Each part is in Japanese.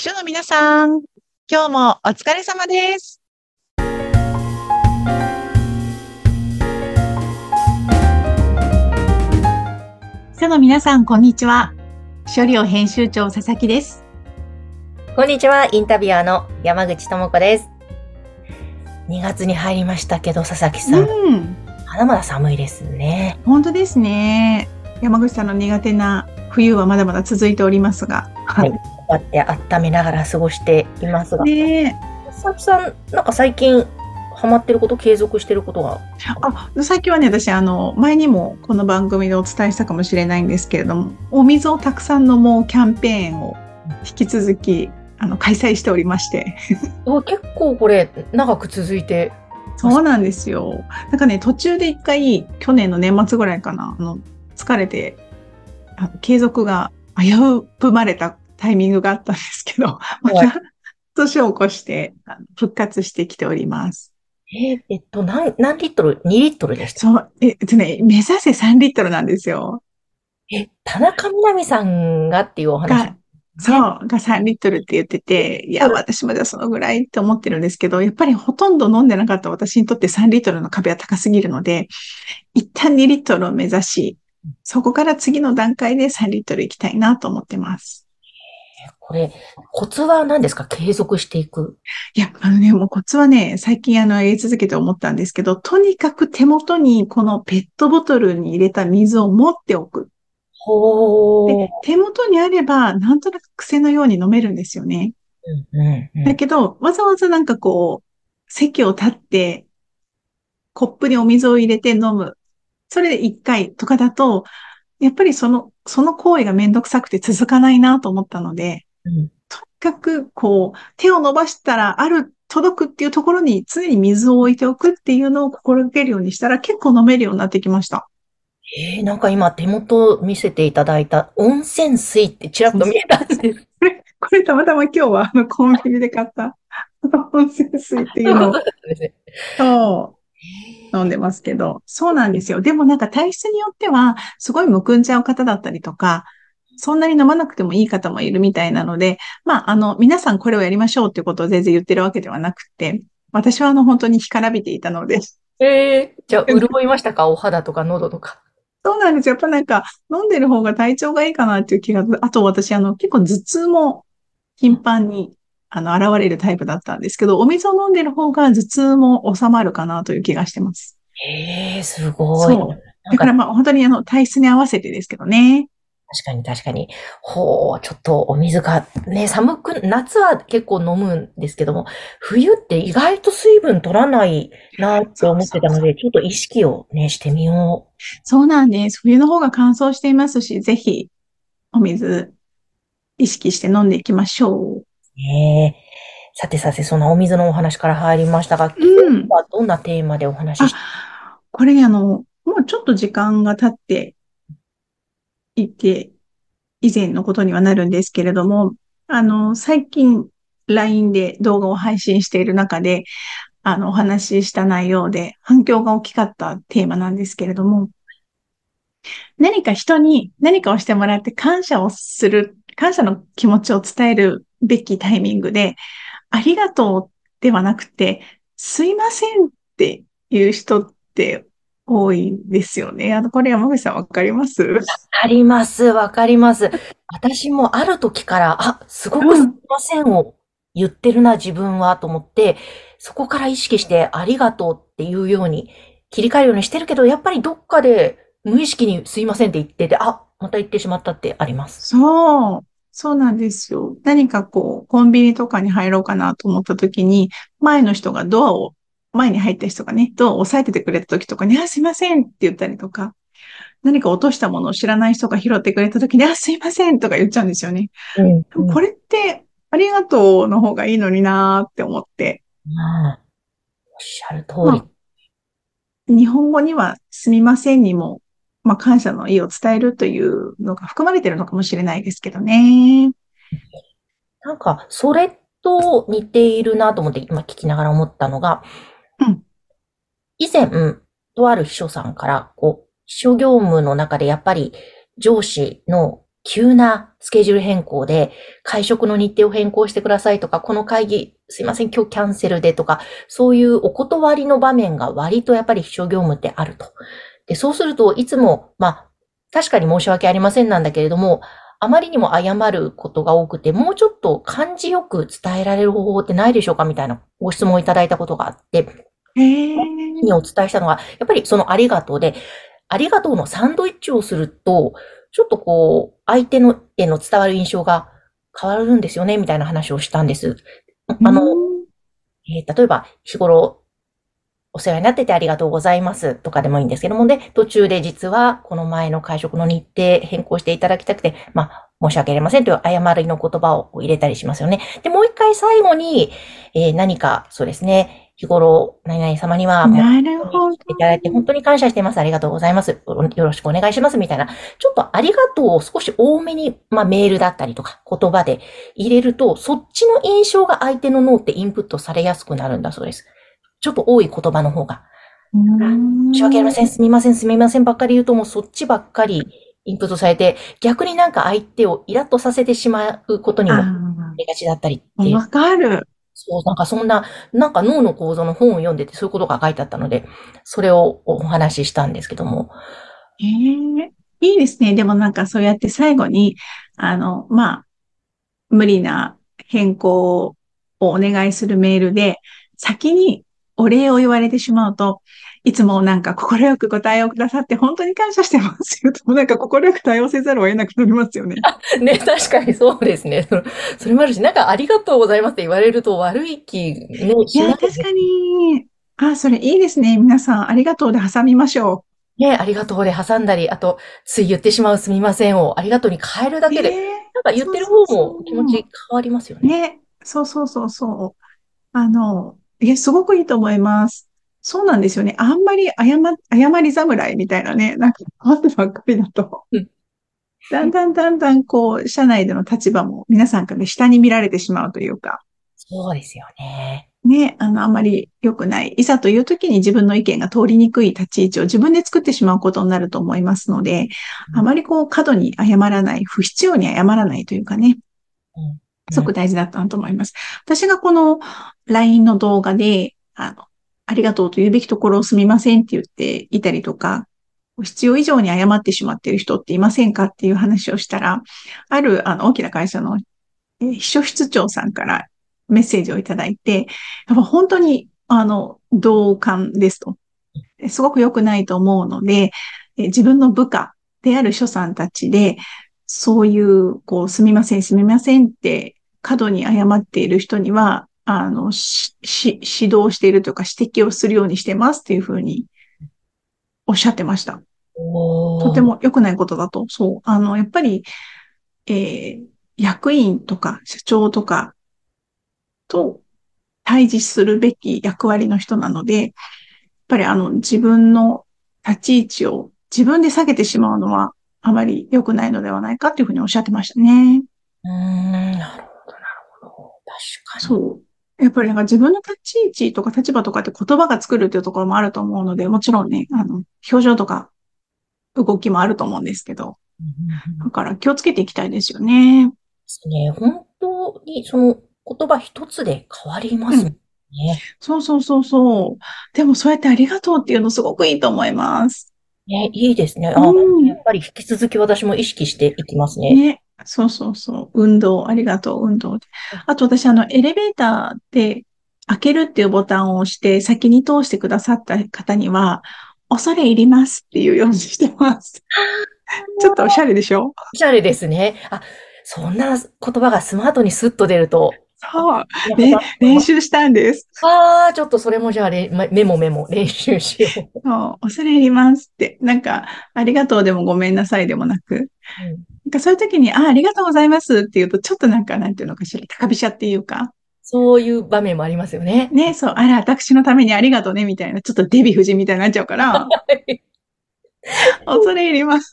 秘書の皆さん、今日もお疲れ様です。秘書の皆さん、こんにちは。処理を編集長佐々木です。こんにちは、インタビュアーの山口智子です。2月に入りましたけど、佐々木さん、うん、まだまだ寒いですね。本当ですね。山口さんの苦手な冬はまだまだ続いておりますが。はい。こうやって温めながら過ごしていますが、ねえ佐々木さん、なんか最近ハマってること、継続してることが、あ、最近はね、私、あの、前にもこの番組でお伝えしたかもしれないんですけれども、お水をたくさん飲もうキャンペーンを引き続き、あの、開催しておりまして。お結構これ長く続いて、そうなんですよ。なんかね、途中で一回、去年の年末ぐらいかな、あの、疲れて、あの継続が危うくまれたタイミングがあったんですけど、まはいた、年を越して、復活してきております。えーえっと、何、何リットル ?2 リットルでした。そう、えっとね、目指せ3リットルなんですよ。え、田中みな実さんがっていうお話が。そう、が3リットルって言ってて、いや、うん私まではそのぐらいって思ってるんですけど、やっぱりほとんど飲んでなかった私にとって3リットルの壁は高すぎるので、一旦2リットルを目指し、そこから次の段階で3リットル行きたいなと思ってます。これ、コツは何ですか？継続していく。いや、あのね、もうコツはね、最近あの、やり続けて思ったんですけど、とにかく手元にこのペットボトルに入れた水を持っておく。ほーで。、手元にあれば、なんとなく癖のように飲めるんですよね。うんうんうんだけど、わざわざなんかこう、席を立って、コップにお水を入れて飲む。それで一回とかだと、やっぱりその、その行為がめんどくさくて続かないなと思ったので、うんとにかくこう、手を伸ばしたらある、届くっていうところに常に水を置いておくっていうのを心がけるようにしたら結構飲めるようになってきました。えー、なんか今手元見せていただいた温泉水ってちらっと見えたんです。これ、これたまたま今日はあのコンビニで買った温泉水っていうのを。そう飲んでますけど、そうなんですよ。でもなんか体質によっては、すごいむくんじゃう方だったりとか、そんなに飲まなくてもいい方もいるみたいなので、まあ、あの、皆さんこれをやりましょうっていうことを全然言ってるわけではなくて、私はあの、本当に干からびていたので、えー、じゃあ潤いましたか？お肌とか喉とか。そうなんですよ。やっぱなんか、飲んでる方が体調がいいかなっていう気が、あと私、あの、結構頭痛も頻繁に、あの、現れるタイプだったんですけど、お水を飲んでる方が頭痛も収まるかなという気がしてます。えー、すごい。そうだからまあ、本当にあの、体質に合わせてですけどね。確かに確かに。ほう、ちょっとお水がね、寒く、夏は結構飲むんですけども、冬って意外と水分取らないなって思ってたので、ちょっと意識をね、してみよう。そうなんです。冬の方が乾燥していますし、ぜひ、お水、意識して飲んでいきましょう。ねえ。さてさて、そのお水のお話から入りましたが、うん今日はどんなテーマでお話ししあ、これね、あの、もうちょっと時間が経っていて、以前のことにはなるんですけれども、あの、最近 LINE で動画を配信している中で、あの、お話しした内容で反響が大きかったテーマなんですけれども、何か人に何かをしてもらって感謝をする、感謝の気持ちを伝えるべきタイミングで、ありがとうではなくて、すいませんっていう人って多いんですよね。あの、これ山口さんわかります？わかります、わかります。私もある時から、あ、すごくすいませんを言ってるな、自分は、と思って、そこから意識してありがとうっていうように切り替えるようにしてるけど、やっぱりどっかで無意識にすいませんって言ってて、あ、また言ってしまったってあります。そう。そうなんですよ。何かこう、コンビニとかに入ろうかなと思った時に、前の人がドアを、前に入った人がね、ドアを押さえててくれた時とかに、あ、すいませんって言ったりとか、何か落としたものを知らない人が拾ってくれた時に、あ、すいませんとか言っちゃうんですよね。うんでもこれって、ありがとうの方がいいのになーって思って、ああおっしゃる通り。日本語にはすみませんにも、まあ、感謝の意を伝えるというのが含まれてるのかもしれないですけどね。なんか、それと似ているなと思って今聞きながら思ったのが、以前、とある秘書さんから、こう、秘書業務の中でやっぱり上司の急なスケジュール変更で、会食の日程を変更してくださいとか、この会議、すいません、今日キャンセルでとか、そういうお断りの場面が割とやっぱり秘書業務ってあると。で、そうするといつも、まあ、確かに申し訳ありませんなんだけれども、あまりにも謝ることが多くて、もうちょっと感じよく伝えられる方法ってないでしょうかみたいなご質問をいただいたことがあって、えー、にお伝えしたのは、やっぱりそのありがとうで、ありがとうのサンドイッチをすると、ちょっとこう、相手のへの伝わる印象が変わるんですよね、みたいな話をしたんです。あの、えー、例えば、日頃、お世話になっててありがとうございますとかでもいいんですけども、で、途中で実はこの前の会食の日程変更していただきたくて、まあ、申し訳ありませんという謝りの言葉を入れたりしますよね。で、もう一回最後に、えー、何か、そうですね、日頃、何々様には、なるほど。いただいて本当に感謝しています。ありがとうございます。よろしくお願いします。みたいな。ちょっとありがとうを少し多めに、まあメールだったりとか言葉で入れると、そっちの印象が相手の脳ってインプットされやすくなるんだそうです。ちょっと多い言葉の方が。申し訳ありません。すみません。すみません。ばっかり言うともうそっちばっかりインプットされて、逆になんか相手をイラッとさせてしまうことにもなりがちだったりっていう。わかる。そう、なんかそんな、なんか脳の構造の本を読んでてそういうことが書いてあったので、それをお話ししたんですけども。ええいいですね。でもなんかそうやって最後に、あの、まあ、無理な変更をお願いするメールで、先にお礼を言われてしまうと、いつもなんか快くご対応くださって本当に感謝してますよと、なんか快く対応せざるを得なくなりますよね。ね、確かにそうですね。それもあるし、なんかありがとうございますって言われると悪い気ね、いや、確かに。あ、それいいですね。皆さん、ありがとうで挟みましょう。ね、ありがとうで挟んだり、あと、つい言ってしまうすみませんをありがとうに変えるだけで、なんか言ってる方も気持ち変わりますよね。ね、そうそうそうそう。あの、いや、すごくいいと思います。そうなんですよね。あんまり謝、謝り侍みたいなね、なんか、あってばっかりだと、だんだんだんだん、こう、社内での立場も皆さんから下に見られてしまうというか。そうですよね。ね、あの、あんまり良くない。いざという時に自分の意見が通りにくい立ち位置を自分で作ってしまうことになると思いますので、うん、あまりこう、過度に謝らない、不必要に謝らないというかね。うんすごく大事だったなと思います。私がこの LINE の動画で、あの、ありがとうと言うべきところをすみませんって言っていたりとか、必要以上に謝ってしまっている人っていませんかっていう話をしたら、あるあの大きな会社の秘書室長さんからメッセージをいただいて、やっぱ本当にあの同感ですと。すごく良くないと思うので、自分の部下である書さんたちで、そういう、こう、すみません、すみませんって過度に謝っている人には、あの、し、指導しているというか指摘をするようにしてますっていうふうにおっしゃってました。とても良くないことだと。そう。あの、やっぱり、えー、役員とか社長とかと対峙するべき役割の人なので、やっぱりあの、自分の立ち位置を自分で下げてしまうのはあまり良くないのではないかっていうふうにおっしゃってましたね。うん、なるほど。確かに。そう。やっぱりなんか自分の立ち位置とか立場とかって言葉が作るっていうところもあると思うので、もちろんね、あの、表情とか動きもあると思うんですけど、だから気をつけていきたいですよね。ですね。本当にその言葉一つで変わりますね、うん。そうそうそうそう。でもそうやってありがとうっていうのすごくいいと思います。ね、いいですね。あ、うん、やっぱり引き続き私も意識していきますね。ね。そうそうそう。運動、ありがとう、運動。あと私、あの、エレベーターで開けるっていうボタンを押して先に通してくださった方には、恐れ入りますっていうようにしてます。ちょっとおしゃれでしょ？おしゃれですね。あ、そんな言葉がスマートにスッと出ると。そう。ね、練習したんです。ああ、ちょっとそれもじゃあメモメモ練習しよう。そう、恐れ入りますって。なんか、ありがとうでもごめんなさいでもなく、うんなんかそういう時に、あ、ありがとうございますって言うと、ちょっとなんか、なんていうのかしら、高飛車っていうか。そういう場面もありますよね。ね、そう、あら、私のためにありがとうね、みたいな、ちょっとデヴィ夫人みたいになっちゃうから、恐れ入ります。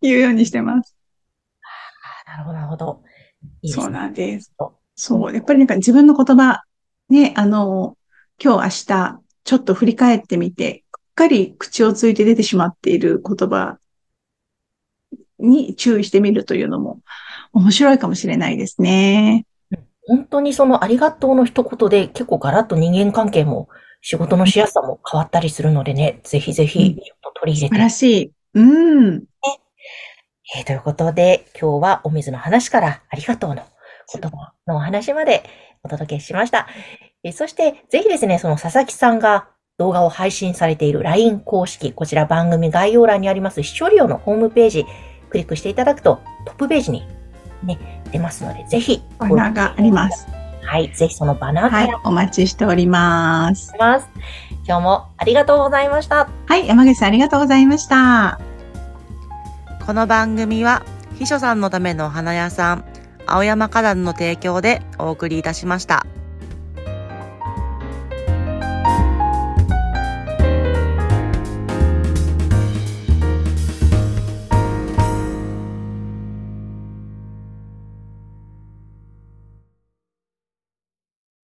言うようにしてます。なるほど、なるほど。いいそうなんです。そう、やっぱりなんか自分の言葉、ね、あの、今日明日、ちょっと振り返ってみて、うっかり口をついて出てしまっている言葉に注意してみるというのも面白いかもしれないですね。本当にそのありがとうの一言で結構ガラッと人間関係も仕事のしやすさも変わったりするのでね、ぜひぜひ取り入れて。素晴らしい。うん。えーということで、今日はお水の話からありがとうの言葉のお話までお届けしました。えーそして、ぜひですね、その佐々木さんが動画を配信されている LINE 公式、こちら番組概要欄にあります視聴料のホームページ、クリックしていただくとトップページにね、出ますので、ぜひ。バナーがあります。はい、ぜひそのバナーからはい。お待ちしております。ます。今日もありがとうございました。はい。山口さんありがとうございました。この番組は秘書さんのためのお花屋さん青山花壇の提供でお送りいたしました。